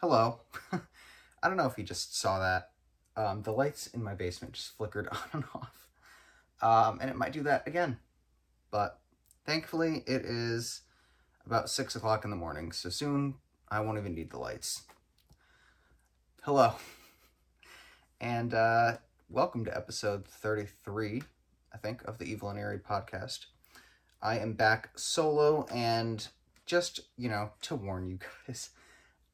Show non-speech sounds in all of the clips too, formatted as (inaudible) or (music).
Hello. (laughs) I don't know if you just saw that. Um, the lights in my basement just flickered (laughs) on and off. Um, and it might do that again. But thankfully, it is about 6 o'clock in the morning, so soon I won't even need the lights. Hello. (laughs) And uh, welcome to episode 33, I think, of the Evil and Eerie podcast. I am back solo, and just, you know, to warn you guys,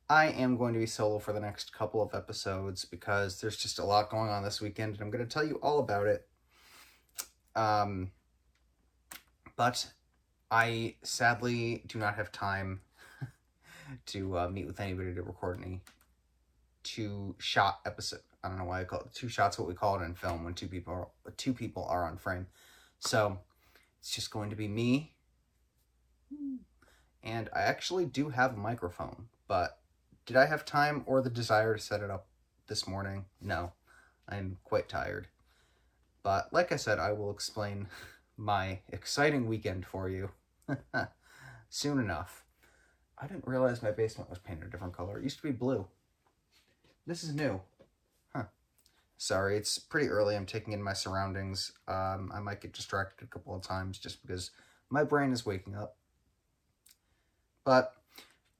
I am going to be solo for the next couple of episodes because there's just a lot going on this weekend, and I'm going to tell you all about it. Um, but I sadly do not have time (laughs) to uh, meet with anybody to record any two shot episode. I don't know why I call it two shots. What we call it in film when two people are, two people are on frame. So it's just going to be me, and I actually do have a microphone. But did I have time or the desire to set it up this morning? No, I'm quite tired. But like I said, I will explain (laughs) my exciting weekend for you (laughs) soon enough. I didn't realize my basement was painted a different color. It used to be blue. This is new. Huh. Sorry, it's pretty early. I'm taking in my surroundings. Um, I might get distracted a couple of times just because my brain is waking up. But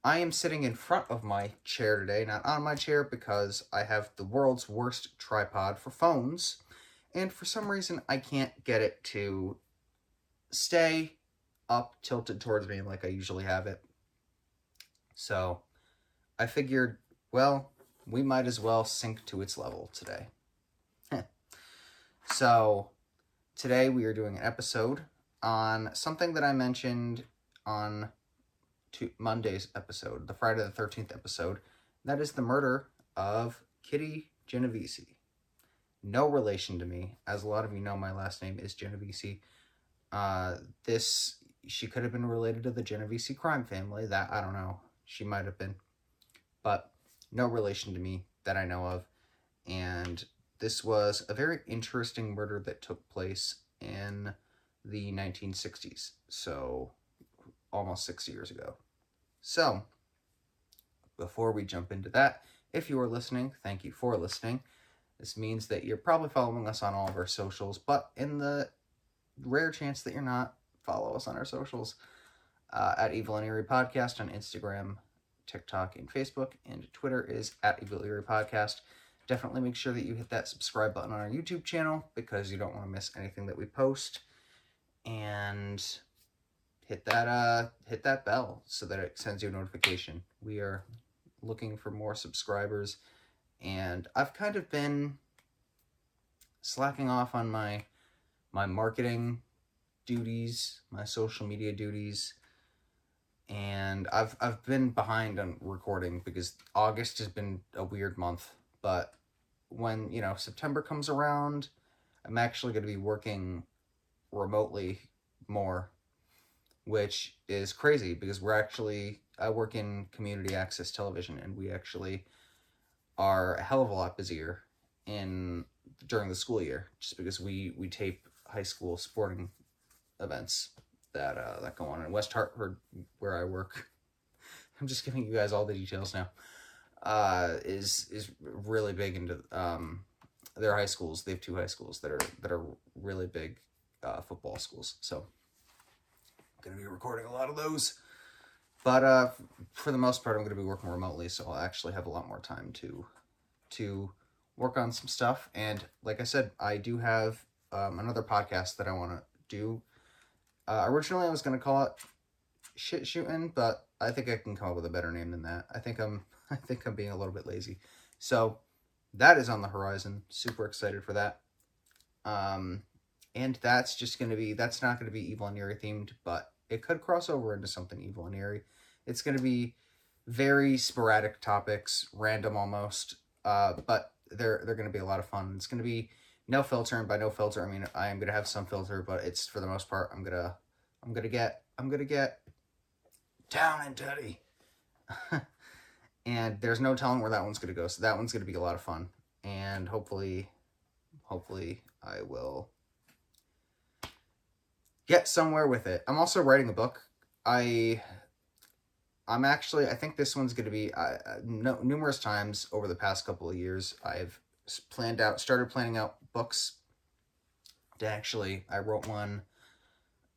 I am sitting in front of my chair today, not on my chair, because I have the world's worst tripod for phones. And for some reason, I can't get it to stay up tilted towards me like I usually have it. So I figured, well, we might as well sink to its level today. (laughs) so today we are doing an episode on something that I mentioned on to Monday's episode, the Friday the 13th episode. That is the murder of Kitty Genovese. No relation to me. As a lot of you know, my last name is Genovese. Uh, this, she could have been related to the Genovese crime family. That, I don't know. She might have been. But no relation to me that I know of. And this was a very interesting murder that took place in the 1960s. So, almost six years ago. So, before we jump into that, if you are listening, thank you for listening. This means that you're probably following us on all of our socials, but in the rare chance that you're not, follow us on our socials uh, at Evil and Eerie Podcast on Instagram, TikTok, and Facebook, and Twitter is at Evil and Eerie Podcast. Definitely make sure that you hit that subscribe button on our YouTube channel because you don't want to miss anything that we post. And hit that uh hit that bell so that it sends you a notification. We are looking for more subscribers and I've kind of been slacking off on my my marketing duties, my social media duties, and I've I've been behind on recording because August has been a weird month, but when, you know, September comes around, I'm actually going to be working remotely more, which is crazy because we're actually I work in community access television and we actually are a hell of a lot busier in during the school year just because we we tape high school sporting events that uh, that go on in West Hartford where I work. (laughs) I'm just giving you guys all the details now. Uh, is is really big into um, their high schools. They have two high schools that are that are really big uh, football schools. So I'm gonna be recording a lot of those. But uh, for the most part, I'm going to be working remotely, so I'll actually have a lot more time to to work on some stuff. And like I said, I do have um, another podcast that I want to do. Uh, originally, I was going to call it "Shit Shooting," but I think I can come up with a better name than that. I think I'm (laughs) I think I'm being a little bit lazy. So that is on the horizon. Super excited for that. Um, and that's just going to be that's not going to be evil and eerie themed, but it could cross over into something evil and eerie. It's going to be very sporadic topics, random almost, uh, but they're they're going to be a lot of fun. It's going to be no filter, and by no filter, I mean I am going to have some filter, but it's for the most part I'm gonna I'm gonna get I'm gonna get down and dirty. (laughs) and there's no telling where that one's going to go. So that one's going to be a lot of fun, and hopefully, hopefully I will get somewhere with it. I'm also writing a book. I I'm actually, I think this one's going to be, uh, no, numerous times over the past couple of years, I've planned out, started planning out books to actually, I wrote one,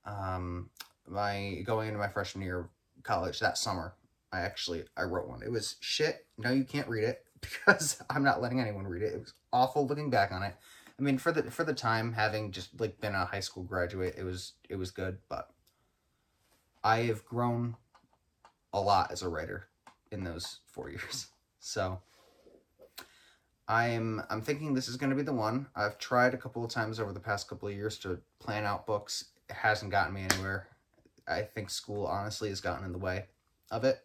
um, my, going into my freshman year of college that summer. I actually, I wrote one. It was shit. No, you can't read it (laughs) because I'm not letting anyone read it. It was awful looking back on it. I mean, for the, for the time, having just like been a high school graduate, it was, it was good, but I have grown a lot as a writer in those four years. So I'm I'm thinking this is going to be the one. I've tried a couple of times over the past couple of years to plan out books. It hasn't gotten me anywhere. I think school honestly has gotten in the way of it.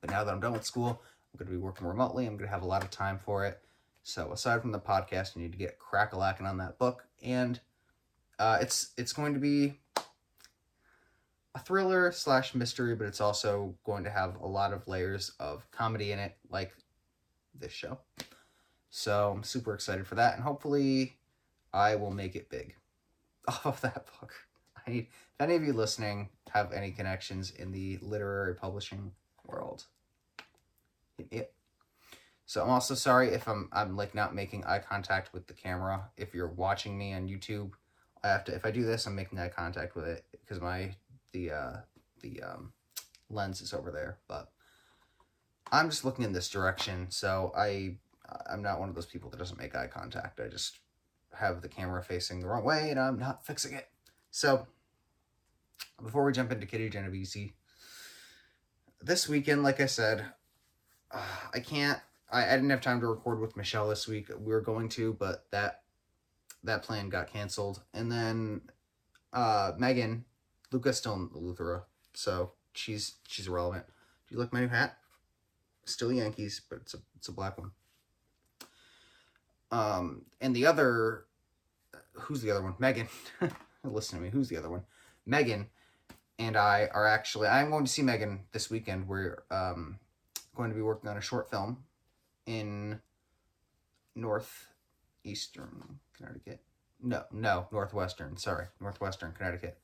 But now that I'm done with school, I'm going to be working remotely. I'm going to have a lot of time for it. So aside from the podcast, I need to get crack-a-lacking on that book, and uh, it's it's going to be a thriller slash mystery, but it's also going to have a lot of layers of comedy in it, like this show. So I'm super excited for that, and hopefully, I will make it big (laughs) off of that book. I need if any of you listening have any connections in the literary publishing world, hit me up. So I'm also sorry if I'm I'm like not making eye contact with the camera. If you're watching me on YouTube, I have to if I do this, I'm making eye contact with it because my the uh, the um, lens is over there, but I'm just looking in this direction. So I I'm not one of those people that doesn't make eye contact. I just have the camera facing the wrong way, and I'm not fixing it. So before we jump into Kitty Genovese, this weekend, like I said, uh, (sighs) I can't. I, I didn't have time to record with Michelle this week. We were going to, but that that plan got canceled. And then uh, Megan Luca's still in Luthera, so she's she's irrelevant. Do you like my new hat? Still Yankees, but it's a it's a black one. Um, and the other, who's the other one? Megan. (laughs) Listen to me. Who's the other one? Megan and I are actually. I'm going to see Megan this weekend. We're um going to be working on a short film in northeastern Connecticut. No, no, northwestern. Sorry, northwestern Connecticut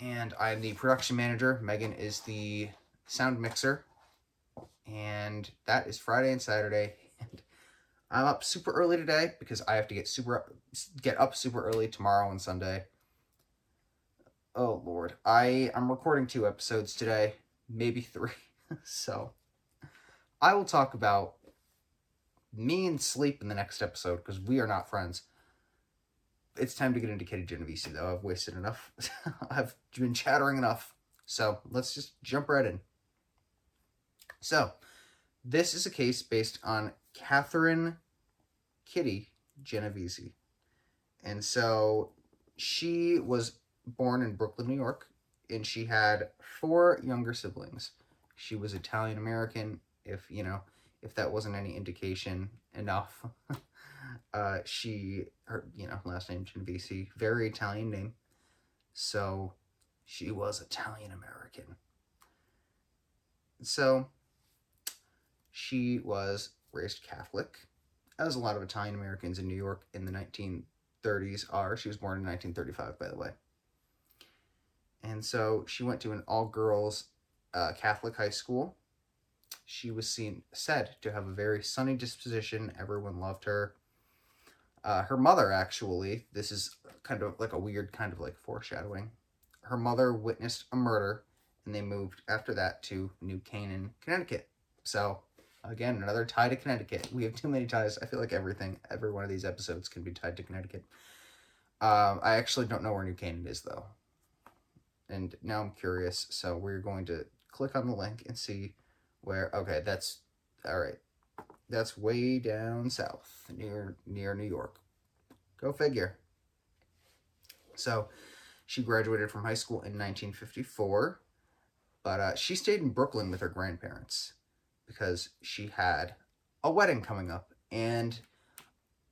and I'm the production manager. Megan is the sound mixer, and that is Friday and Saturday. (laughs) And I'm up super early today because I have to get super up, get up super early tomorrow and Sunday. Oh Lord, I I'm recording two episodes today, maybe three. (laughs) so I will talk about me and sleep in the next episode because we are not friends it's time to get into Kitty Genovese, though. I've wasted enough. (laughs) I've been chattering enough. So let's just jump right in. So, this is a case based on Catherine Kitty Genovese. And so she was born in Brooklyn, New York, and she had four younger siblings. She was Italian American, if you know, if that wasn't any indication enough. (laughs) Uh, she, her, you know, last name Genovese, very Italian name. So she was Italian American. So she was raised Catholic, as a lot of Italian Americans in New York in the 1930s are. She was born in 1935, by the way. And so she went to an all girls uh, Catholic high school. She was seen said to have a very sunny disposition. Everyone loved her. Uh, her mother, actually, this is kind of like a weird kind of like foreshadowing. Her mother witnessed a murder, and they moved after that to New Canaan, Connecticut. So, again, another tie to Connecticut. We have too many ties. I feel like everything, every one of these episodes can be tied to Connecticut. Um, I actually don't know where New Canaan is, though. And now I'm curious, so we're going to click on the link and see where. Okay, that's all right. That's way down south, near near New York. Go figure. So, she graduated from high school in 1954, but uh, she stayed in Brooklyn with her grandparents because she had a wedding coming up, and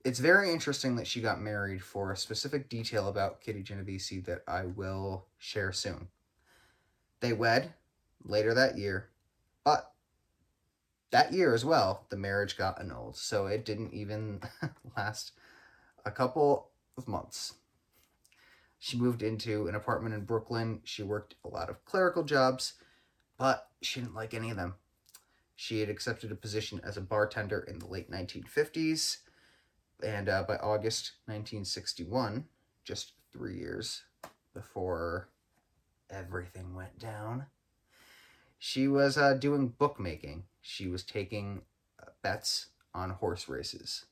it's very interesting that she got married for a specific detail about Kitty Genovese that I will share soon. They wed later that year, but that year as well, the marriage got annulled. So it didn't even (laughs) last a couple of months. She moved into an apartment in Brooklyn. She worked a lot of clerical jobs. but she didn't like any of them. She had accepted a position as a bartender in the late 1950s, and uh, by August 1961, just three years before everything went down, she was uh, doing bookmaking. She was taking uh, bets on horse races.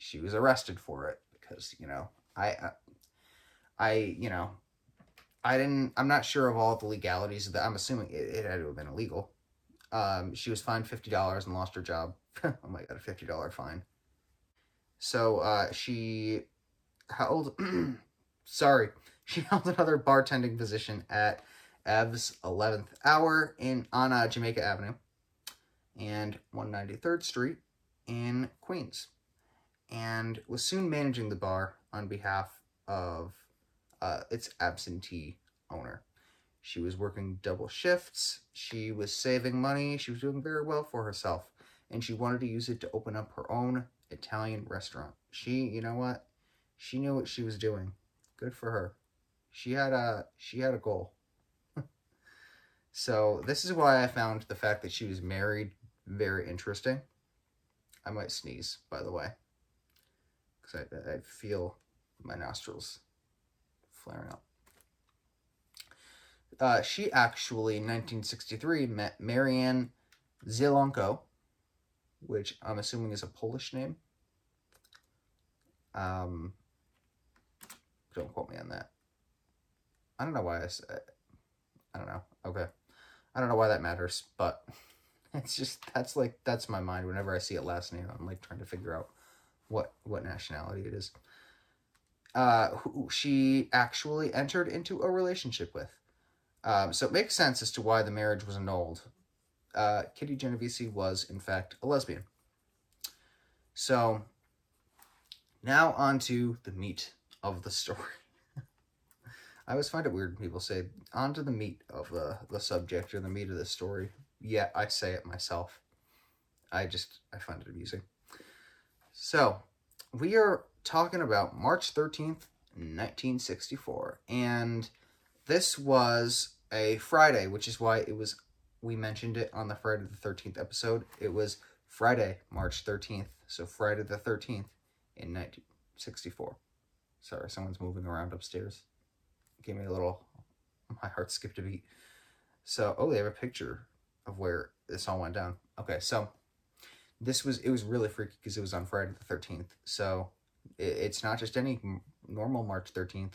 She was arrested for it because you know I, I, I you know, I didn't. I'm not sure of all the legalities of that. I'm assuming it, it had to have been illegal. Um, she was fined fifty dollars and lost her job. (laughs) oh my god, a fifty dollar fine. So uh, she held. (clears throat) sorry, she (laughs) held another bartending position at Ev's 11th Hour in on uh, Jamaica Avenue and 193rd Street in Queens, and was soon managing the bar on behalf of uh, its absentee owner. She was working double shifts. She was saving money. She was doing very well for herself, and she wanted to use it to open up her own Italian restaurant. She, you know what? She knew what she was doing. Good for her. She had a she had a goal. So this is why I found the fact that she was married very interesting. I might sneeze, by the way, because I, I feel my nostrils flaring up. Uh, she actually, in 1963, met Mary Ann Zielonko, which I'm assuming is a Polish name. Um, don't quote me on that. I don't know why I said. I don't know. Okay, I don't know why that matters, but (laughs) it's just that's like that's my mind. Whenever I see it last name, I'm like trying to figure out what what nationality it is. Uh, who she actually entered into a relationship with. Um, so it makes sense as to why the marriage was annulled. Uh, Kitty Genovese was, in fact, a lesbian. So now on to the meat of the story. I always find it weird when people say, on to the meat of the, the subject or the meat of the story. Yet I say it myself. I just, I find it amusing. So, we are talking about March 13th, 1964. And this was a Friday, which is why it was, we mentioned it on the Friday the 13th episode. It was Friday, March 13th. So, Friday the 13th in 1964. Sorry, someone's moving around upstairs. Gave me a little, my heart skipped a beat. So, oh, they have a picture of where this all went down. Okay, so this was, it was really freaky because it was on Friday the 13th. So, it, it's not just any normal March 13th. I'm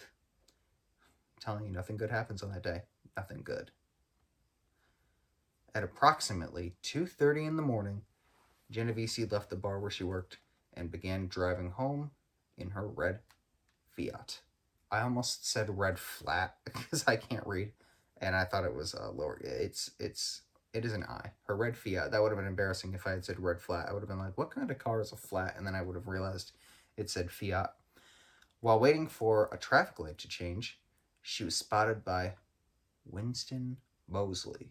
telling you, nothing good happens on that day. Nothing good. At approximately 2.30 in the morning, Genovese left the bar where she worked and began driving home in her red Fiat. I almost said red flat (laughs) because I can't read, and I thought it was a uh, lower. It's it's it is an I. Her red Fiat. That would have been embarrassing if I had said red flat. I would have been like, what kind of car is a flat? And then I would have realized it said Fiat. While waiting for a traffic light to change, she was spotted by Winston Moseley,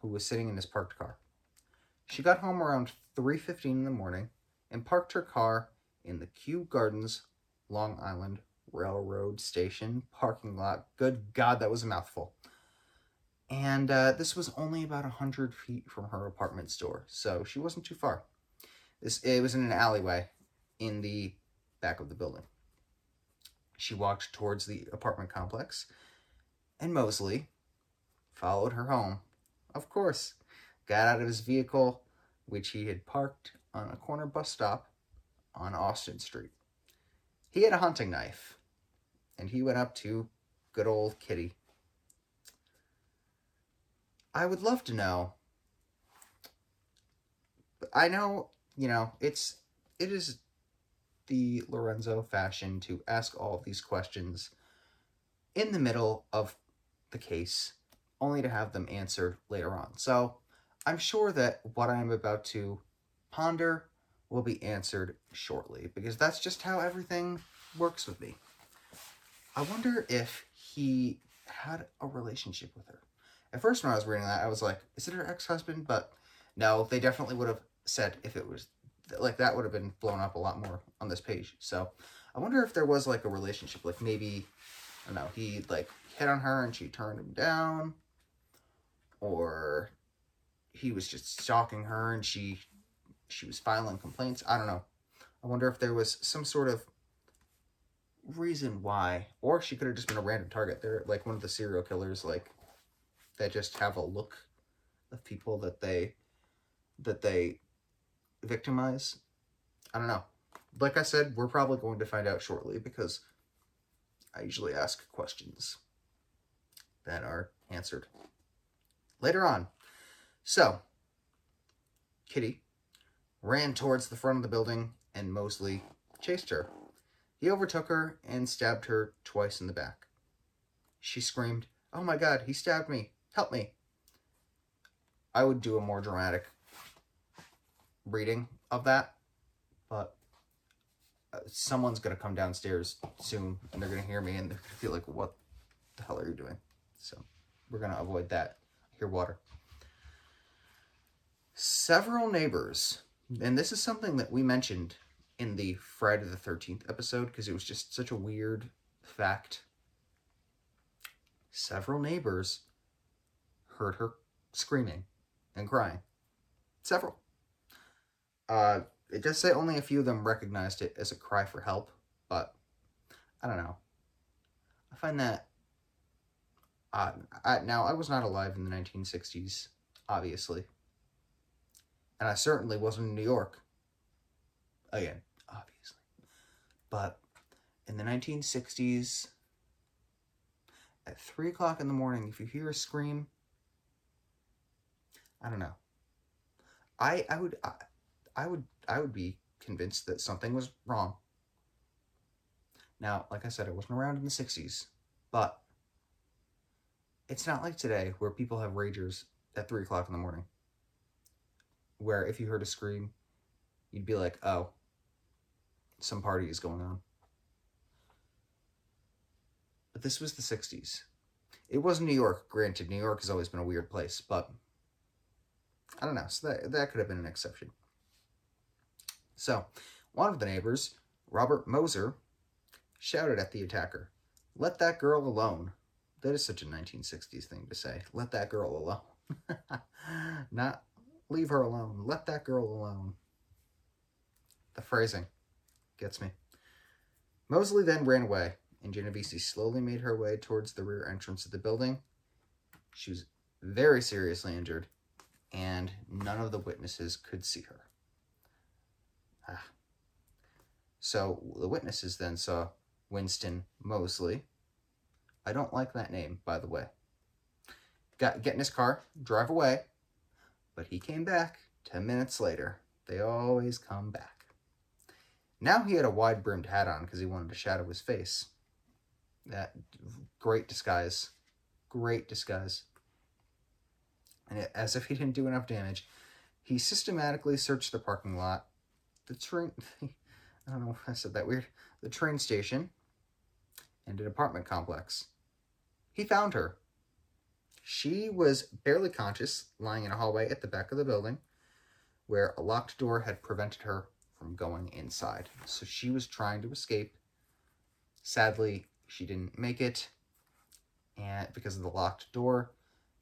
who was sitting in his parked car. She got home around 3.15 in the morning and parked her car in the Kew Gardens, Long Island Railroad Station parking lot. Good God, that was a mouthful. And uh, this was only about 100 feet from her apartment store, so she wasn't too far. This It was in an alleyway in the back of the building. She walked towards the apartment complex, and Moseley followed her home. Of course, got out of his vehicle, which he had parked on a corner bus stop on Austin Street. He had a hunting knife, and he went up to good old Kitty. I would love to know. I know, you know, it's it is the Lorenzo fashion to ask all of these questions in the middle of the case, only to have them answered later on. So I'm sure that what I'm about to ponder will be answered shortly because that's just how everything works with me. I wonder if he had a relationship with her. At first, when I was reading that, I was like, is it her ex husband? But no, they definitely would have said if it was like that would have been blown up a lot more on this page. So I wonder if there was like a relationship, like maybe, I don't know, he like hit on her and she turned him down. or he was just stalking her and she she was filing complaints. I don't know. I wonder if there was some sort of reason why, or she could have just been a random target. They're like one of the serial killers, like that just have a look of people that they that they victimize. I don't know. Like I said, we're probably going to find out shortly because I usually ask questions that are answered later on. So, Kitty ran towards the front of the building and Moseley chased her. He overtook her and stabbed her twice in the back. She screamed, Oh my god, he stabbed me! Help me! I would do a more dramatic reading of that, but uh, someone's going to come downstairs soon and they're going to hear me and they're going to feel like, What the hell are you doing? So we're going to avoid that. Hear water. Several neighbors, and this is something that we mentioned in the Friday the 13th episode because it was just such a weird fact. Several neighbors heard her screaming and crying. Several. Uh, it does say only a few of them recognized it as a cry for help, but I don't know. I find that. I, now, I was not alive in the 1960s, obviously. And I certainly wasn't in New York. Again. But in the 1960s, at 3 o'clock in the morning, if you hear a scream, I don't know. I I would I, I would I would be convinced that something was wrong. Now, like I said, I wasn't around in the 60s, but it's not like today where people have ragers at 3 o'clock in the morning. Where if you heard a scream, you'd be like, oh, some party is going on. But this was the 60s. It was New York, granted. New York has always been a weird place, but I don't know. So that, that could have been an exception. So, one of the neighbors, Robert Mozer, shouted at the attacker, Let that girl alone. That is such a 1960s thing to say. Let that girl alone. (laughs) Not leave her alone. Let that girl alone. The phrasing gets me. Moseley then ran away, and Genovese slowly made her way towards the rear entrance of the building. She was very seriously injured, and none of the witnesses could see her. Ah. So the witnesses then saw Winston Moseley. I don't like that name, by the way. Got get in his car, drive away, but he came back ten minutes later. They always come back. Now he had a wide brimmed hat on because he wanted to shadow his face. That great disguise. Great disguise. And as if he didn't do enough damage, he systematically searched the parking lot, the train. (laughs) I don't know if I said that weird. The train station, and an apartment complex. He found her. She was barely conscious, lying in a hallway at the back of the building, where a locked door had prevented her from going inside. So she was trying to escape. Sadly, she didn't make it, and because of the locked door,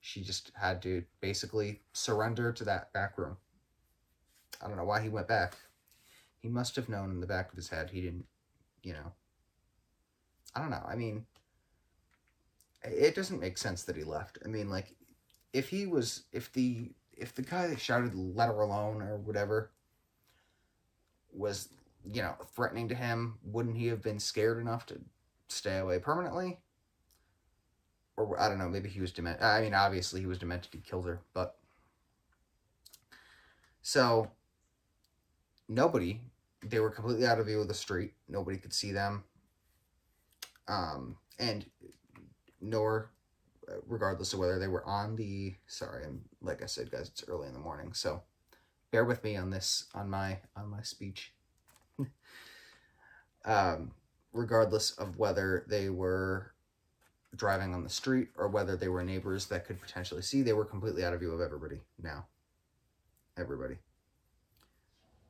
she just had to basically surrender to that back room. I don't know why he went back. He must have known in the back of his head he didn't, you know. I don't know. I mean, it doesn't make sense that he left. I mean, like, if he was, if the, if the guy that shouted "Let her alone" or whatever was, you know, threatening to him, wouldn't he have been scared enough to stay away permanently? Or I don't know. Maybe he was demented. I mean, obviously he was demented. He killed her, but so nobody. They were completely out of view of the street. Nobody could see them. Um, and nor regardless of whether they were on the sorry i'm like i said guys it's early in the morning so bear with me on this on my on my speech. (laughs) Um regardless of whether they were driving on the street or whether they were neighbors that could potentially see they were completely out of view of everybody now. Everybody.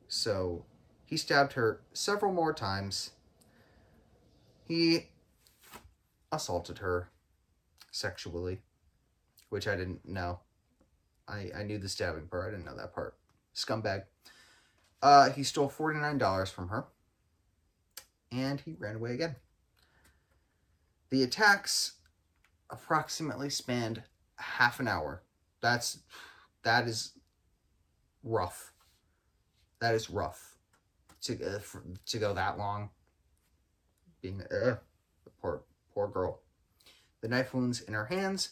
So he stabbed her several more times. He assaulted her sexually, which I didn't know. I, I knew the stabbing part. I didn't know that part. Scumbag. Uh, he stole $49 from her. And he ran away again. The attacks approximately spanned half an hour. That's that is rough. That is rough to uh, for, to go that long. Being uh, poor poor girl. The knife wounds in her hands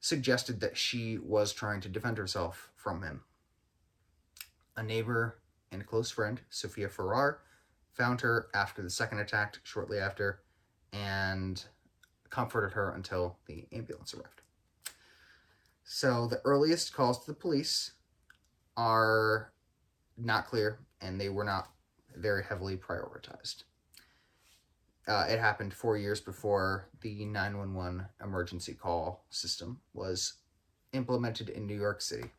suggested that she was trying to defend herself from him. A neighbor and close friend, Sophia Farrar, found her after the second attack, shortly after, and comforted her until the ambulance arrived. So the earliest calls to the police are not clear, and they were not very heavily prioritized. Uh, it happened four years before the 911 emergency call system was implemented in New York City.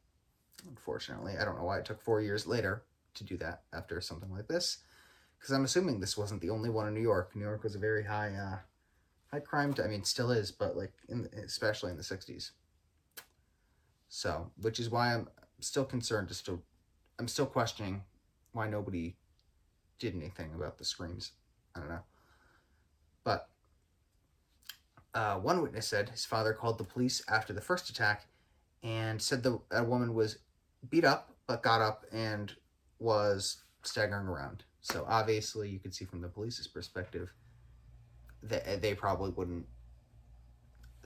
Unfortunately, I don't know why it took four years later to do that after something like this, because I'm assuming this wasn't the only one in New York. New York was a very high, uh, high crime. I mean, still is, but like in especially in the '60s. So, which is why I'm still concerned. To still, I'm still questioning why nobody did anything about the screams. I don't know. But uh, one witness said his father called the police after the first attack and said the a woman was beat up but got up and was staggering around. So obviously, you could see from the police's perspective that uh, they probably wouldn't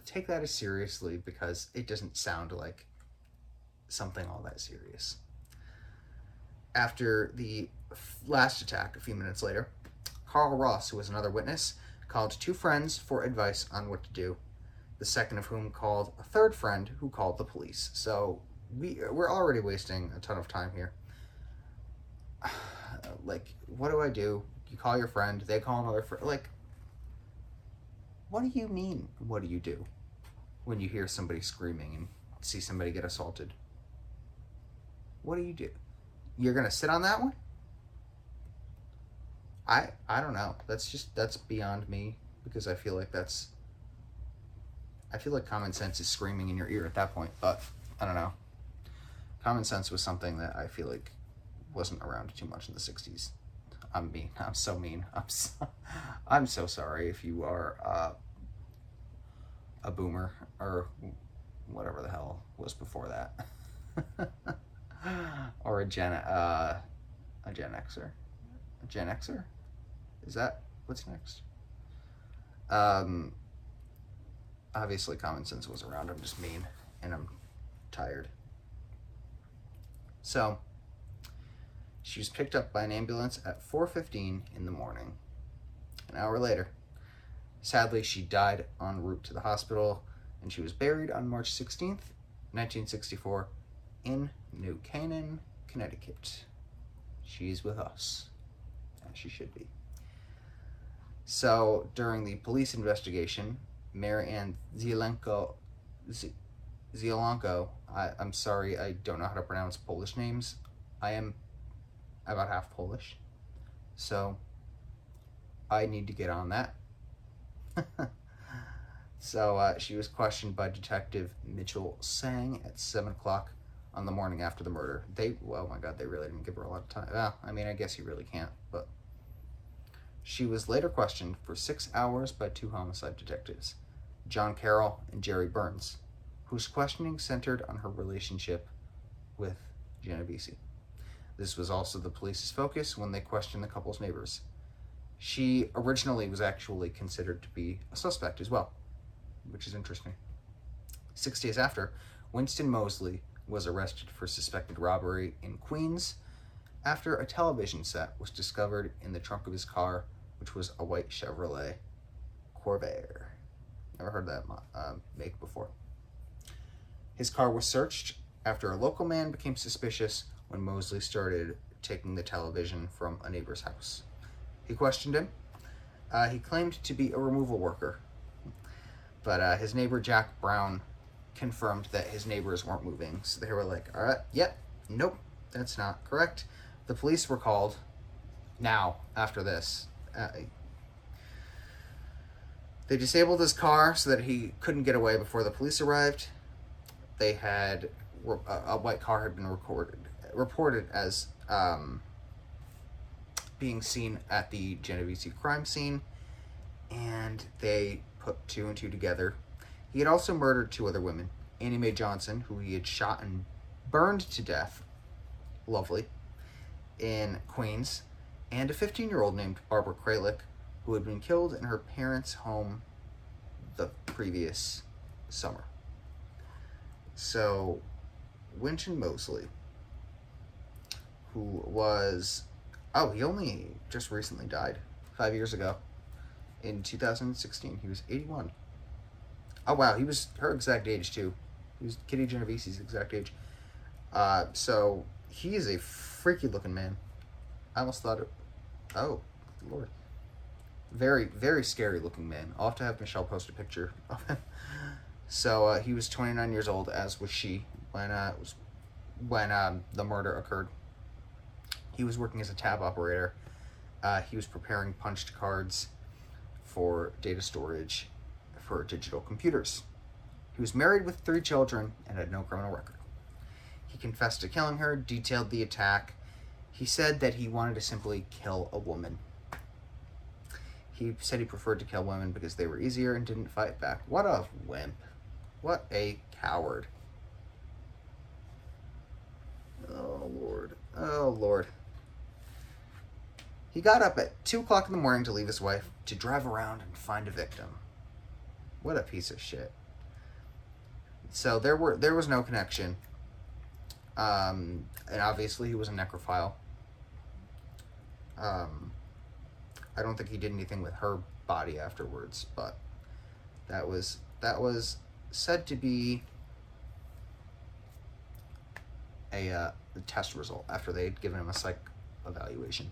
take that as seriously because it doesn't sound like something all that serious. After the last attack, a few minutes later, Carl Ross, who was another witness, called two friends for advice on what to do. The second of whom called a third friend who called the police. So we we're already wasting a ton of time here. (sighs) like, what do I do? You call your friend, they call another friend. Like, what do you mean? What do you do when you hear somebody screaming and see somebody get assaulted? What do you do? You're gonna sit on that one? I I don't know. That's just that's beyond me because I feel like that's I feel like common sense is screaming in your ear at that point, but I don't know. Common sense was something that I feel like wasn't around too much in the 60s. I'm mean. (laughs) I'm so mean. I'm so, I'm so sorry if you are uh, a boomer or whatever the hell was before that. (laughs) or a Gen uh, a Gen Xer. A Gen Xer? Is that what's next? Um, obviously, common sense was around. I'm just mean, and I'm tired. So, she was picked up by an ambulance at 4:15 in the morning. An hour later, sadly, she died en route to the hospital, and she was buried on March 16th, 1964, in New Canaan, Connecticut. She's with us, as she should be. So during the police investigation, Mary Ann Zielenko, Zielanko, I, I'm sorry, I don't know how to pronounce Polish names. I am about half Polish, so I need to get on that. (laughs) so uh, she was questioned by Detective Mitchell Sang at 7 o'clock on the morning after the murder. They, oh my god, they really didn't give her a lot of time. Well, I mean, I guess you really can't, but she was later questioned for six hours by two homicide detectives, John Carroll and Jerry Burns, whose questioning centered on her relationship with Genovese. This was also the police's focus when they questioned the couple's neighbors. She originally was actually considered to be a suspect as well, which is interesting. Six days after, Winston Moseley was arrested for suspected robbery in Queens after a television set was discovered in the trunk of his car which was a white Chevrolet Corvair. Never heard that uh, make before. His car was searched after a local man became suspicious when Moseley started taking the television from a neighbor's house. He questioned him. Uh, he claimed to be a removal worker, but uh, his neighbor Jack Brown confirmed that his neighbors weren't moving. So they were like, all right, yep, nope, that's not correct. The police were called now after this uh, they disabled his car so that he couldn't get away before the police arrived. They had a, white car had been recorded reported as um, being seen at the Genovese crime scene, and they put two and two together. He had also murdered two other women Annie Mae Johnson, who he had shot and burned to death, lovely, in Queens, and a 15 year old named Barbara Kralik, who had been killed in her parents' home the previous summer. So, Wynton Moseley, who was, oh, he only just recently died, five years ago, in 2016. He was 81. Oh, wow, he was her exact age, too. He was Kitty Genovese's exact age. Uh, so, he is a freaky looking man. I almost thought it, oh, Lord. Very, very scary looking man. I'll have to have Michelle post a picture of him. So uh, he was 29 years old, as was she, when uh, was when um, the murder occurred. He was working as a tab operator. Uh, he was preparing punched cards for data storage for digital computers. He was married with three children and had no criminal record. He confessed to killing her, detailed the attack. He said that he wanted to simply kill a woman. He said he preferred to kill women because they were easier and didn't fight back. What a wimp. What a coward. Oh, Lord. Oh, Lord. He got up at 2 o'clock in the morning to leave his wife to drive around and find a victim. What a piece of shit. So there were there was no connection. Um, and obviously he was a necrophile. Um, I don't think he did anything with her body afterwards, but that was that was said to be a, uh, a test result after they had given him a psych evaluation.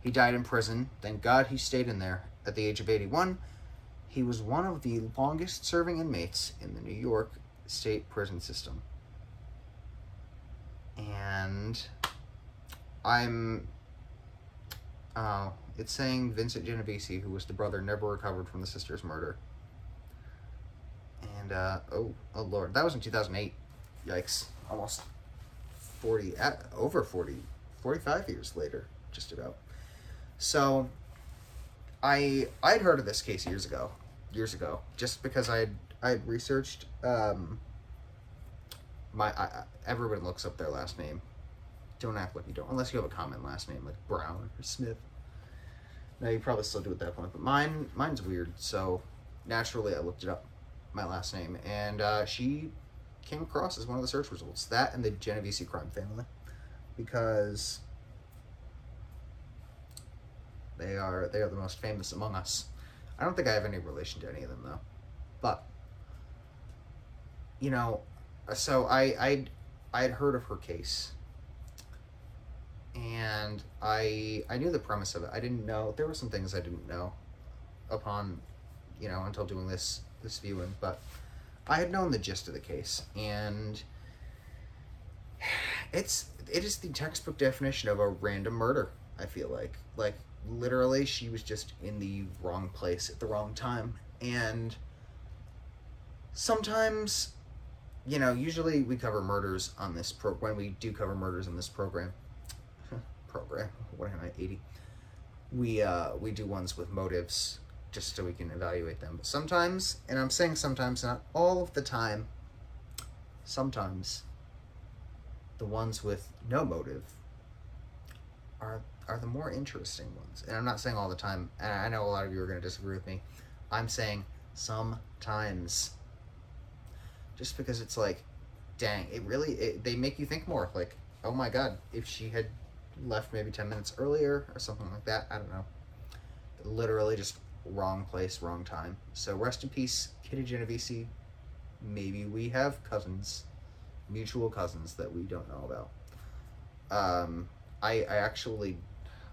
He died in prison. Thank God he stayed in there. At the age of 81, he was one of the longest serving inmates in the New York state prison system. And I'm. Uh, it's saying Vincent Genovese, who was the brother, never recovered from the sister's murder. And, uh, oh, oh lord, that was in 2008. Yikes. Almost 40, uh, over 40, 45 years later, just about. So, I, I'd heard of this case years ago, years ago, just because I'd, I'd researched, um, my, I, everyone looks up their last name. Don't act like you don't, unless you have a common last name like Brown or Smith. No, you probably still do at that point, but mine, mine's weird, so naturally I looked it up my last name, and uh, she came across as one of the search results. That and the Genovese crime family, because they are they are the most famous among us. I don't think I have any relation to any of them though, but you know, so I I I had heard of her case, and I I knew the premise of it. I didn't know there were some things I didn't know upon you know until doing this this viewing, but I had known the gist of the case, and it's it is the textbook definition of a random murder. I feel like like literally she was just in the wrong place at the wrong time, and sometimes you know usually we cover murders on this pro when we do cover murders in this program program what am i 80 we uh we do ones with motives just so we can evaluate them. But sometimes, and I'm saying sometimes, not all of the time, sometimes the ones with no motive are are the more interesting ones. And I'm not saying all the time, and I know a lot of you are going to disagree with me. I'm saying sometimes. Just because it's like, dang, it really, it, they make you think more. Like, oh my god, if she had left maybe 10 minutes earlier or something like that, I don't know. Literally just wrong place, wrong time. So rest in peace, Kitty Genovese. Maybe we have cousins, mutual cousins that we don't know about. Um, I I actually,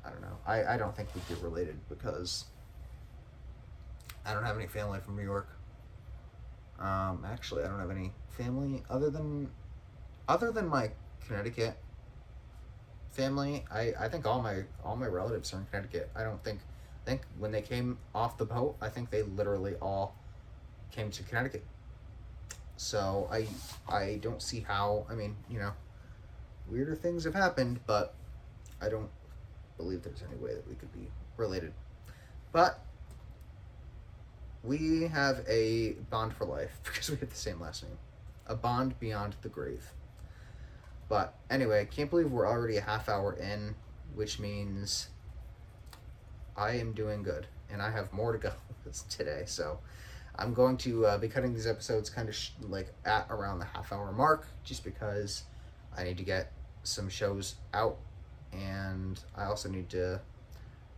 I don't know. I I don't think we get related because I don't have any family from New York. Um, actually, I don't have any family other than other than my Connecticut family. I I think all my all my relatives are in Connecticut. I don't think I think when they came off the boat, I think they literally all came to Connecticut. So I I don't see how. I mean, you know, weirder things have happened, but I don't believe there's any way that we could be related. But we have a bond for life (laughs) because we have the same last name. A bond beyond the grave. But anyway, I can't believe we're already a half hour in, which means I am doing good and I have more to go (laughs) today. So I'm going to uh, be cutting these episodes kind of sh- like at around the half hour mark just because I need to get some shows out and I also need to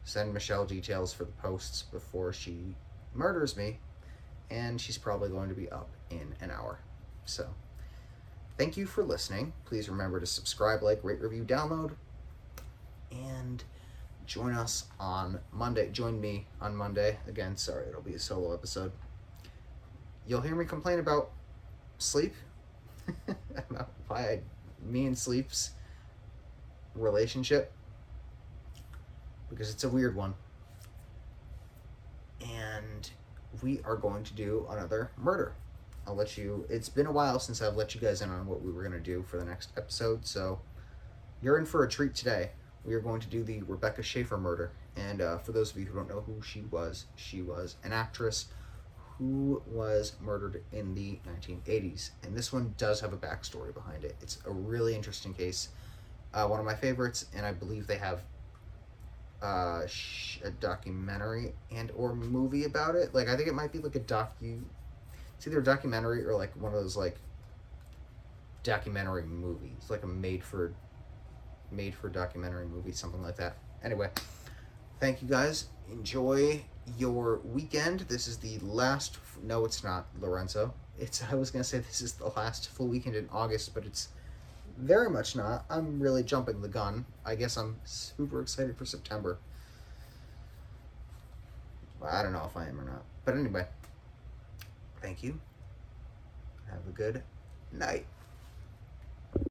send Michelle details for the posts before she murders me and she's probably going to be up in an hour. So thank you for listening. Please remember to subscribe, like, rate, review, download and join us on Monday. Join me on Monday. Again, sorry, it'll be a solo episode. You'll hear me complain about sleep, (laughs) about why I, me and sleep's relationship, because it's a weird one. And we are going to do another murder. I'll let you. It's been a while since I've let you guys in on what we were going to do for the next episode, so you're in for a treat today we are going to do the Rebecca Schaeffer murder. And uh, for those of you who don't know who she was, she was an actress who was murdered in the 1980s. And this one does have a backstory behind it. It's a really interesting case. Uh, one of my favorites, and I believe they have uh, sh- a documentary and or movie about it. Like I think it might be like a docu. It's either a documentary or like one of those like documentary movies, like a made for made for documentary movie, something like that. Anyway, thank you guys. Enjoy your weekend. This is the last. No, it's not, Lorenzo. It's. I was gonna say this is the last full weekend in August, but it's very much not. I'm really jumping the gun. I guess I'm super excited for September. I don't know if I am or not. But anyway, thank you. Have a good night.